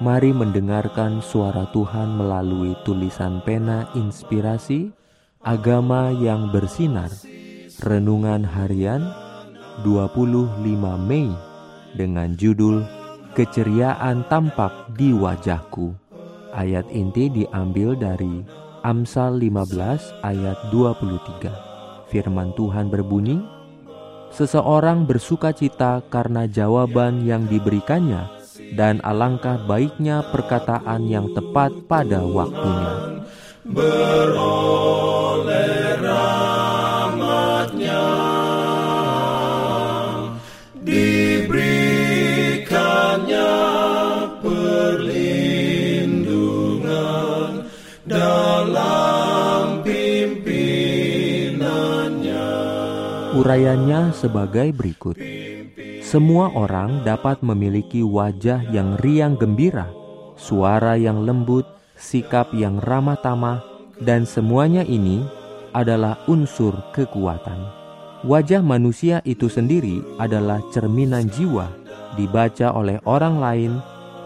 Mari mendengarkan suara Tuhan melalui tulisan pena inspirasi Agama yang bersinar. Renungan harian 25 Mei dengan judul Keceriaan tampak di wajahku. Ayat inti diambil dari Amsal 15 ayat 23 Firman Tuhan berbunyi Seseorang bersuka cita karena jawaban yang diberikannya dan alangkah baiknya perkataan yang tepat pada waktunya. Beroleh rahmatnya diberikannya perlindungan dalam pimpinannya. Urayanya sebagai berikut. Semua orang dapat memiliki wajah yang riang gembira, suara yang lembut, sikap yang ramah tamah, dan semuanya ini adalah unsur kekuatan. Wajah manusia itu sendiri adalah cerminan jiwa, dibaca oleh orang lain,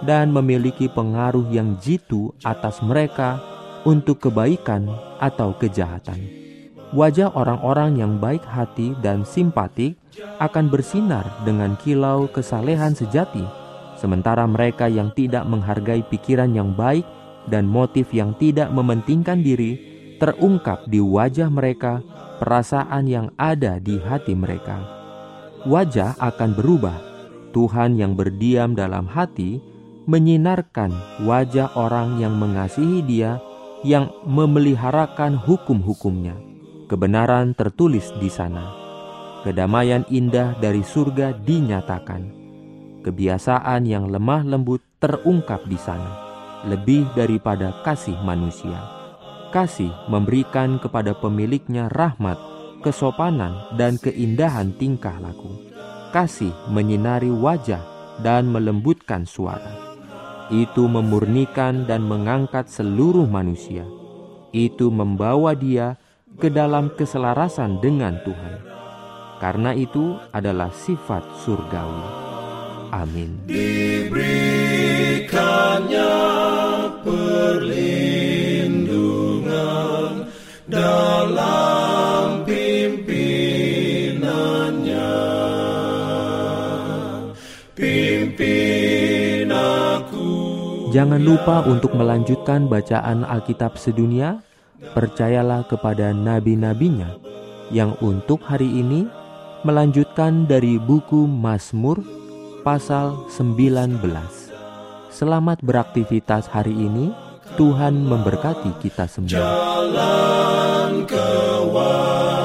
dan memiliki pengaruh yang jitu atas mereka untuk kebaikan atau kejahatan wajah orang-orang yang baik hati dan simpatik akan bersinar dengan kilau kesalehan sejati, sementara mereka yang tidak menghargai pikiran yang baik dan motif yang tidak mementingkan diri terungkap di wajah mereka perasaan yang ada di hati mereka. Wajah akan berubah. Tuhan yang berdiam dalam hati menyinarkan wajah orang yang mengasihi Dia, yang memeliharakan hukum-hukumnya Kebenaran tertulis di sana. Kedamaian indah dari surga dinyatakan. Kebiasaan yang lemah lembut terungkap di sana, lebih daripada kasih manusia. Kasih memberikan kepada pemiliknya rahmat, kesopanan, dan keindahan tingkah laku. Kasih menyinari wajah dan melembutkan suara. Itu memurnikan dan mengangkat seluruh manusia. Itu membawa dia ke dalam keselarasan dengan Tuhan. Karena itu adalah sifat surgawi. Amin. Diberikannya perlindungan dalam pimpinannya. Pimpin aku. Jangan lupa untuk melanjutkan bacaan Alkitab sedunia percayalah kepada nabi-nabinya yang untuk hari ini melanjutkan dari buku Mazmur pasal 19. Selamat beraktivitas hari ini. Tuhan memberkati kita semua. Jalan kewajiban